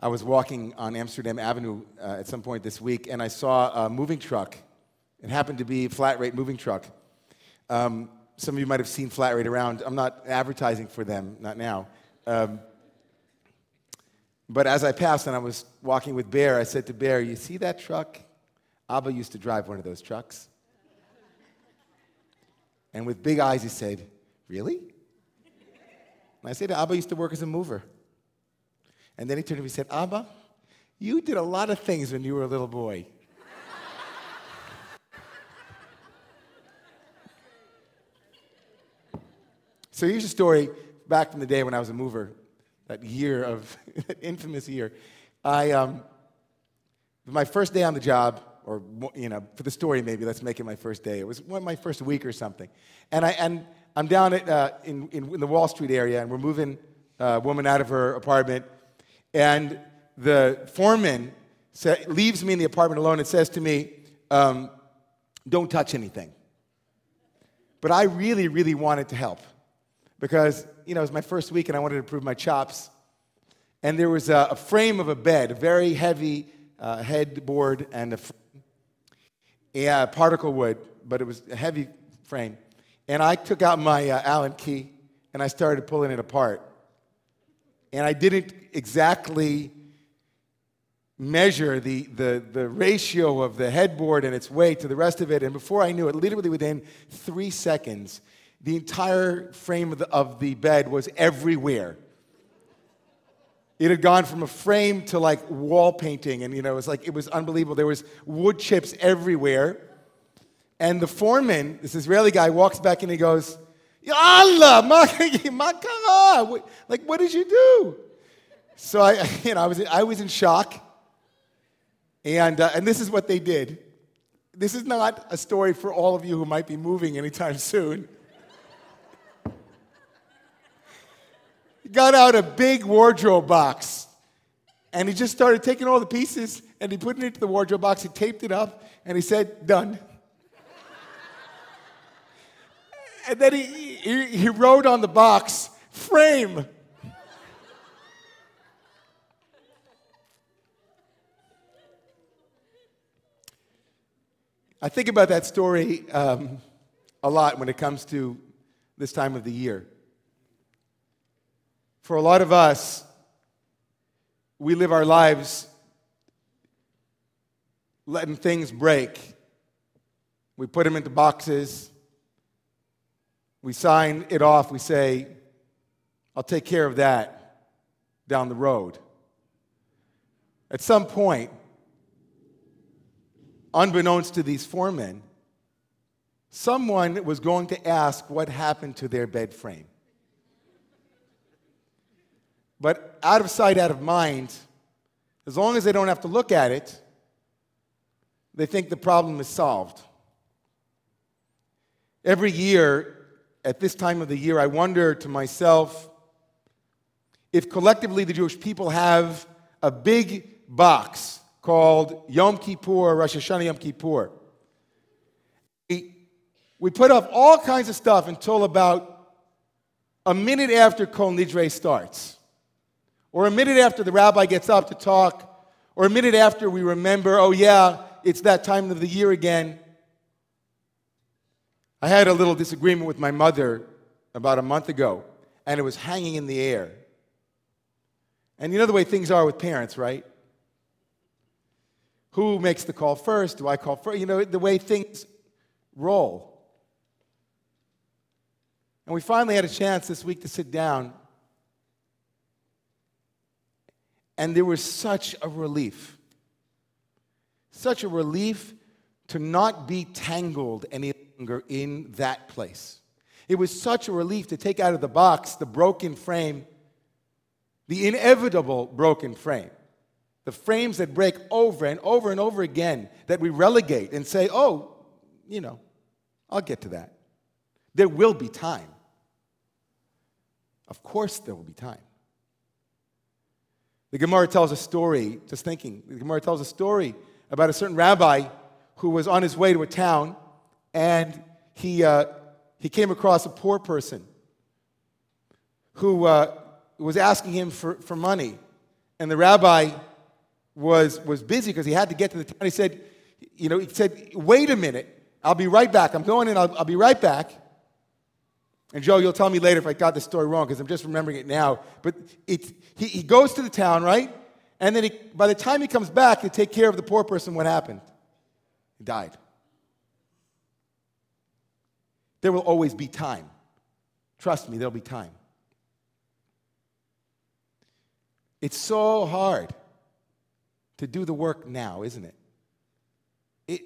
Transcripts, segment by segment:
I was walking on Amsterdam Avenue uh, at some point this week, and I saw a moving truck. It happened to be a flat rate moving truck. Um, some of you might have seen flat rate around. I'm not advertising for them, not now. Um, but as I passed and I was walking with Bear, I said to Bear, You see that truck? Abba used to drive one of those trucks. And with big eyes, he said, Really? And I said, Abba used to work as a mover. And then he turned to me and said, Abba, you did a lot of things when you were a little boy. so here's a story back from the day when I was a mover, that year of, that infamous year. I, um, my first day on the job, or you know, for the story maybe, let's make it my first day. It was one my first week or something, and I and I'm down at, uh, in, in, in the Wall Street area, and we're moving a woman out of her apartment, and the foreman sa- leaves me in the apartment alone and says to me, um, "Don't touch anything." But I really, really wanted to help because you know it was my first week, and I wanted to prove my chops. And there was a, a frame of a bed, a very heavy uh, headboard, and a yeah, particle wood, but it was a heavy frame. And I took out my uh, Allen key and I started pulling it apart. And I didn't exactly measure the, the, the ratio of the headboard and its weight to the rest of it. And before I knew it, literally within three seconds, the entire frame of the, of the bed was everywhere. It had gone from a frame to like wall painting, and you know, it was like it was unbelievable. There was wood chips everywhere. And the foreman, this Israeli guy, walks back and he goes, Allah, makara. Like, what did you do? So I, you know, I was, I was in shock. And, uh, and this is what they did. This is not a story for all of you who might be moving anytime soon. He got out a big wardrobe box and he just started taking all the pieces and he put it into the wardrobe box. He taped it up and he said, Done. And then he, he, he wrote on the box, Frame. I think about that story um, a lot when it comes to this time of the year. For a lot of us, we live our lives letting things break. We put them into boxes. We sign it off. We say, I'll take care of that down the road. At some point, unbeknownst to these foremen, someone was going to ask what happened to their bed frame. But out of sight, out of mind, as long as they don't have to look at it, they think the problem is solved. Every year, at this time of the year, I wonder to myself if collectively the Jewish people have a big box called Yom Kippur, Rosh Hashanah Yom Kippur. We, we put up all kinds of stuff until about a minute after Kol Nidre starts or a minute after the rabbi gets up to talk, or a minute after we remember, oh, yeah, it's that time of the year again. I had a little disagreement with my mother about a month ago, and it was hanging in the air. And you know the way things are with parents, right? Who makes the call first? Do I call first? You know, the way things roll. And we finally had a chance this week to sit down And there was such a relief, such a relief to not be tangled any in that place. It was such a relief to take out of the box the broken frame, the inevitable broken frame, the frames that break over and over and over again that we relegate and say, oh, you know, I'll get to that. There will be time. Of course, there will be time. The Gemara tells a story, just thinking, the Gemara tells a story about a certain rabbi who was on his way to a town and he, uh, he came across a poor person who uh, was asking him for, for money. And the rabbi was, was busy because he had to get to the town. He said, you know, he said, wait a minute. I'll be right back. I'm going in. I'll, I'll be right back. And Joe, you'll tell me later if I got the story wrong because I'm just remembering it now. But it, he, he goes to the town, right? And then he, by the time he comes back to take care of the poor person, what happened? He died. There will always be time. Trust me, there'll be time. It's so hard to do the work now, isn't it? It,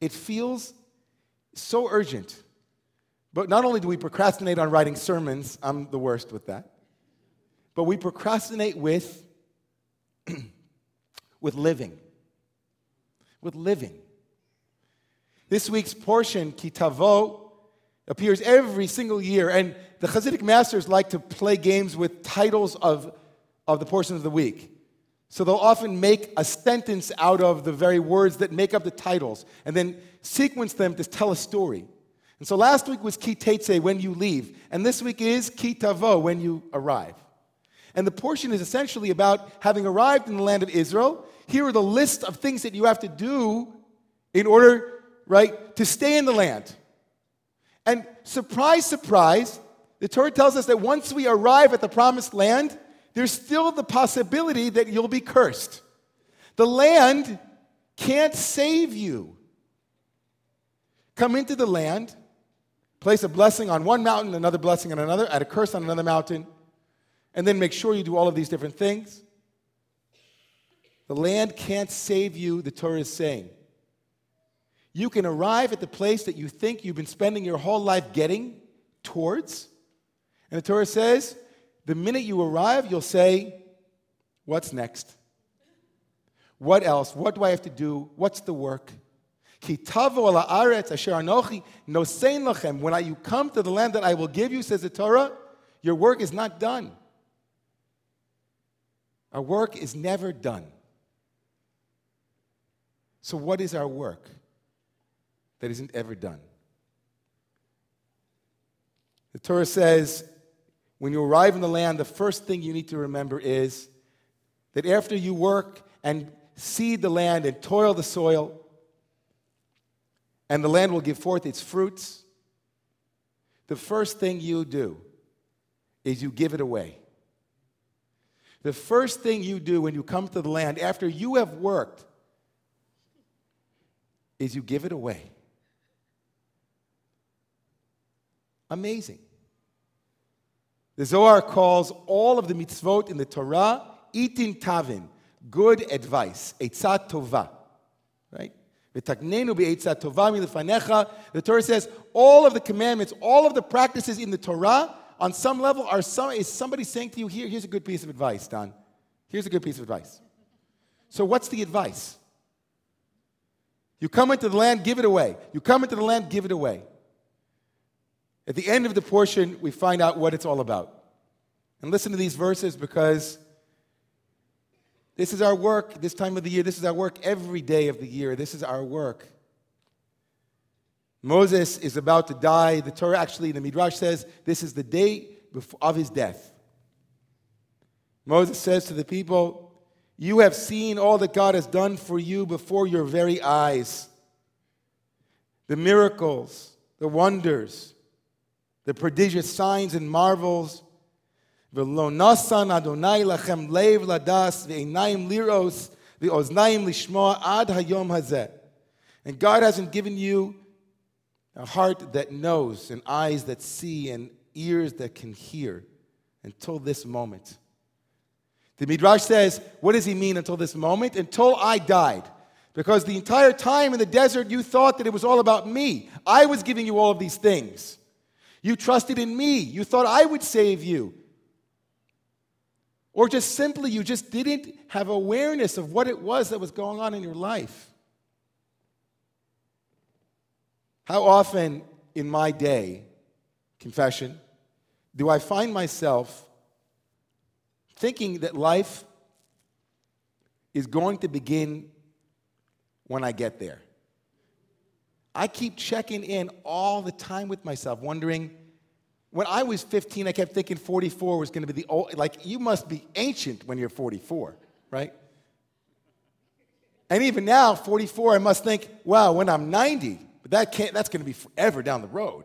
it feels so urgent. But not only do we procrastinate on writing sermons, I'm the worst with that, but we procrastinate with, with living. With living. This week's portion, Ki Tavo, appears every single year, and the Hasidic masters like to play games with titles of, of the portions of the week. So they'll often make a sentence out of the very words that make up the titles and then sequence them to tell a story. And so last week was ki tetze, when you leave, and this week is ki tavo, when you arrive. And the portion is essentially about having arrived in the land of Israel. Here are the list of things that you have to do in order, right, to stay in the land. And surprise, surprise, the Torah tells us that once we arrive at the promised land, there's still the possibility that you'll be cursed. The land can't save you. Come into the land, place a blessing on one mountain, another blessing on another, add a curse on another mountain, and then make sure you do all of these different things. The land can't save you, the Torah is saying. You can arrive at the place that you think you've been spending your whole life getting towards. And the Torah says, the minute you arrive, you'll say, What's next? What else? What do I have to do? What's the work? When you come to the land that I will give you, says the Torah, your work is not done. Our work is never done. So, what is our work that isn't ever done? The Torah says, when you arrive in the land, the first thing you need to remember is that after you work and seed the land and toil the soil, and the land will give forth its fruits, the first thing you do is you give it away. The first thing you do when you come to the land after you have worked is you give it away. Amazing. The Zohar calls all of the mitzvot in the Torah itin tavin, good advice, etzat tova, right? The Torah says all of the commandments, all of the practices in the Torah, on some level, are some, is somebody saying to you, Here, here's a good piece of advice, Don. Here's a good piece of advice. So, what's the advice? You come into the land, give it away. You come into the land, give it away. At the end of the portion, we find out what it's all about. And listen to these verses because this is our work this time of the year. This is our work every day of the year. This is our work. Moses is about to die. The Torah actually, the Midrash says, this is the day of his death. Moses says to the people, You have seen all that God has done for you before your very eyes the miracles, the wonders, the prodigious signs and marvels. ולא נתן אדוני לכם לב לדס ועיניים לירוס ואוזניים לשמוע עד היום הזה. And God hasn't given you a heart that knows and eyes that see and ears that can hear until this moment. The Midrash says, what does he mean until this moment? Until I died. Because the entire time in the desert, you thought that it was all about me. I was giving you all of these things. You trusted in me. You thought I would save you. Or just simply, you just didn't have awareness of what it was that was going on in your life. How often in my day, confession, do I find myself thinking that life is going to begin when I get there? I keep checking in all the time with myself, wondering. When I was 15, I kept thinking 44 was going to be the old, like, you must be ancient when you're 44. right? And even now, 44, I must think, wow, when I'm 90, but that can't, that's going to be forever down the road.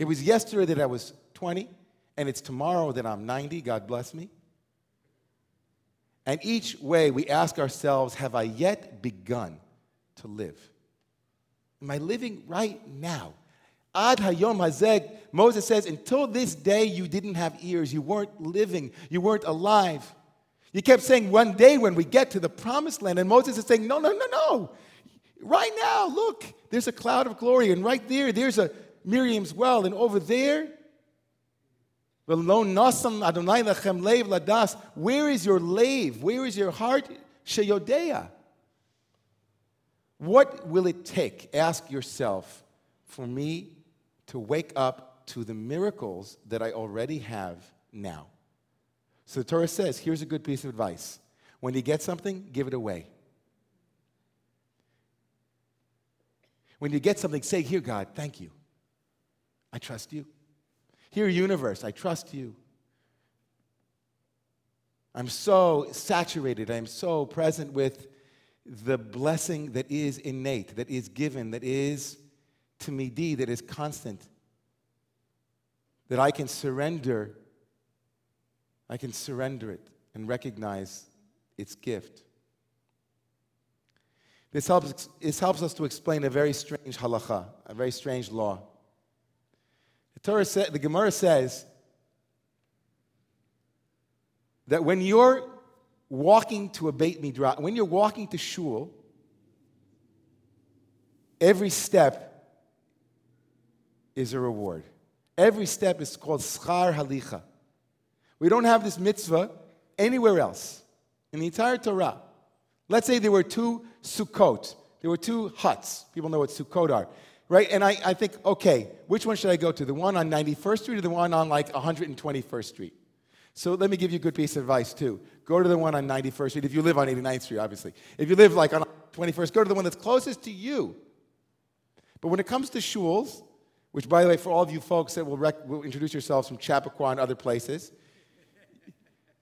It was yesterday that I was 20, and it's tomorrow that I'm 90. God bless me. And each way we ask ourselves, have I yet begun to live? Am I living right now? Ad hayom hazeh, Moses says, until this day you didn't have ears, you weren't living, you weren't alive. You kept saying one day when we get to the promised land, and Moses is saying, no, no, no, no. Right now, look, there's a cloud of glory, and right there, there's a Miriam's well, and over there, where is your lev? Where is your heart? Sheyodea. What will it take, ask yourself, for me to wake up to the miracles that I already have now? So the Torah says here's a good piece of advice. When you get something, give it away. When you get something, say, Here, God, thank you. I trust you. Here, universe, I trust you. I'm so saturated, I'm so present with the blessing that is innate, that is given, that is to me, D, that is constant, that I can surrender I can surrender it and recognize its gift. This helps, this helps us to explain a very strange halacha, a very strange law. The, Torah sa- the Gemara says that when you're walking to a Beit Midrash, when you're walking to shul, every step is a reward. Every step is called schar halicha. We don't have this mitzvah anywhere else in the entire Torah. Let's say there were two Sukkot, there were two huts. People know what Sukkot are, right? And I, I think, okay, which one should I go to? The one on 91st Street or the one on like 121st Street? So let me give you a good piece of advice too. Go to the one on 91st Street if you live on 89th Street, obviously. If you live like on 21st, go to the one that's closest to you. But when it comes to shuls, which by the way, for all of you folks that will, rec- will introduce yourselves from Chappaqua and other places,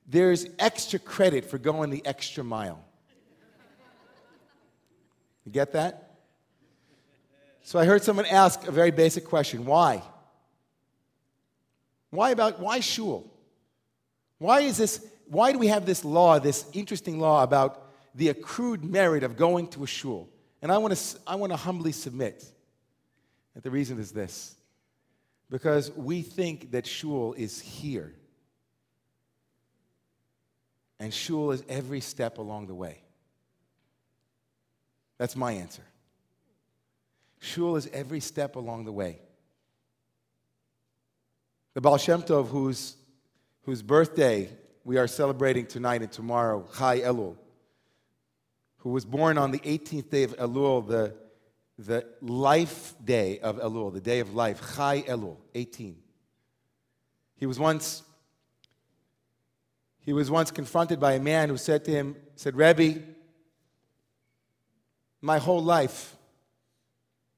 there's extra credit for going the extra mile. You get that? So I heard someone ask a very basic question why? Why about why shul? Why is this why do we have this law, this interesting law about the accrued merit of going to a shul? And I want to I want to humbly submit that the reason is this. Because we think that shul is here. And shul is every step along the way. That's my answer. Shul is every step along the way. The Baal Shem Tov, whose, whose birthday we are celebrating tonight and tomorrow, Chai Elul, who was born on the 18th day of Elul, the, the life day of Elul, the day of life, Chai Elul, 18. He was once he was once confronted by a man who said to him, said, Rebbe, my whole life,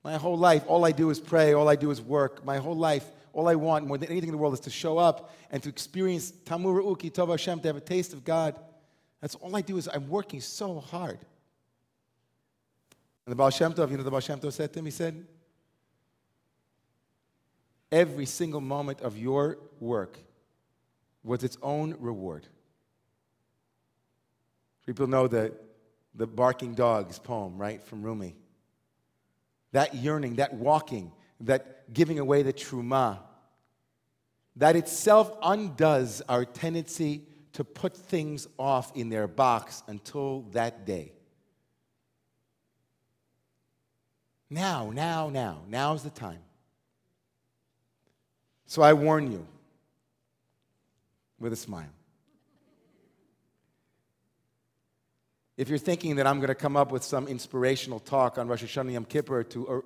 my whole life, all I do is pray, all I do is work. My whole life, all I want more than anything in the world is to show up and to experience Tamura Uki, Tov Hashem, to have a taste of God. That's all I do is I'm working so hard. And the Baal Shem Tov, you know the Baal Shem Tov said to him? He said, Every single moment of your work was its own reward. People know the, the barking dogs poem, right, from Rumi. That yearning, that walking, that giving away the truma, that itself undoes our tendency to put things off in their box until that day. Now, now, now, now's the time. So I warn you with a smile. If you're thinking that I'm going to come up with some inspirational talk on Rosh Hashanah Yom Kippur to,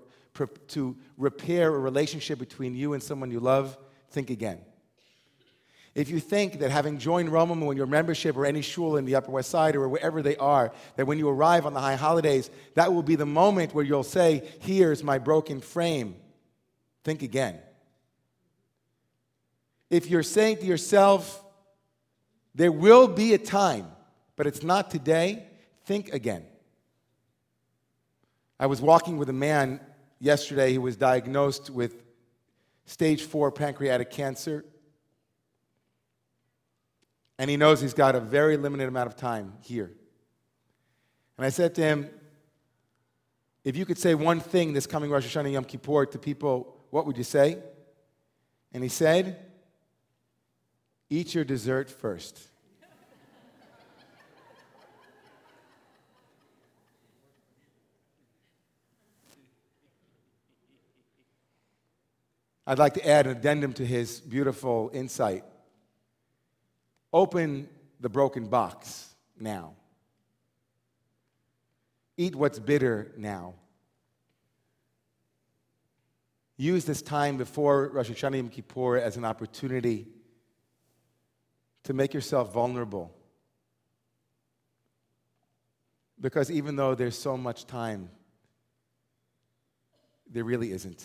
to repair a relationship between you and someone you love, think again. If you think that having joined Romemu when your membership or any shul in the Upper West Side or wherever they are, that when you arrive on the high holidays, that will be the moment where you'll say, Here's my broken frame, think again. If you're saying to yourself, There will be a time but it's not today, think again. I was walking with a man yesterday he was diagnosed with stage four pancreatic cancer. And he knows he's got a very limited amount of time here. And I said to him, if you could say one thing this coming Rosh Hashanah Yom Kippur to people, what would you say? And he said, Eat your dessert first. I'd like to add an addendum to his beautiful insight. Open the broken box now. Eat what's bitter now. Use this time before Rosh Hashanah Yom Kippur as an opportunity to make yourself vulnerable. Because even though there's so much time, there really isn't.